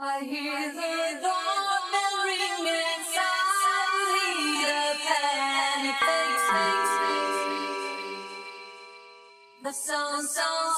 I hear the doorbell ring inside the panic takes The song, song,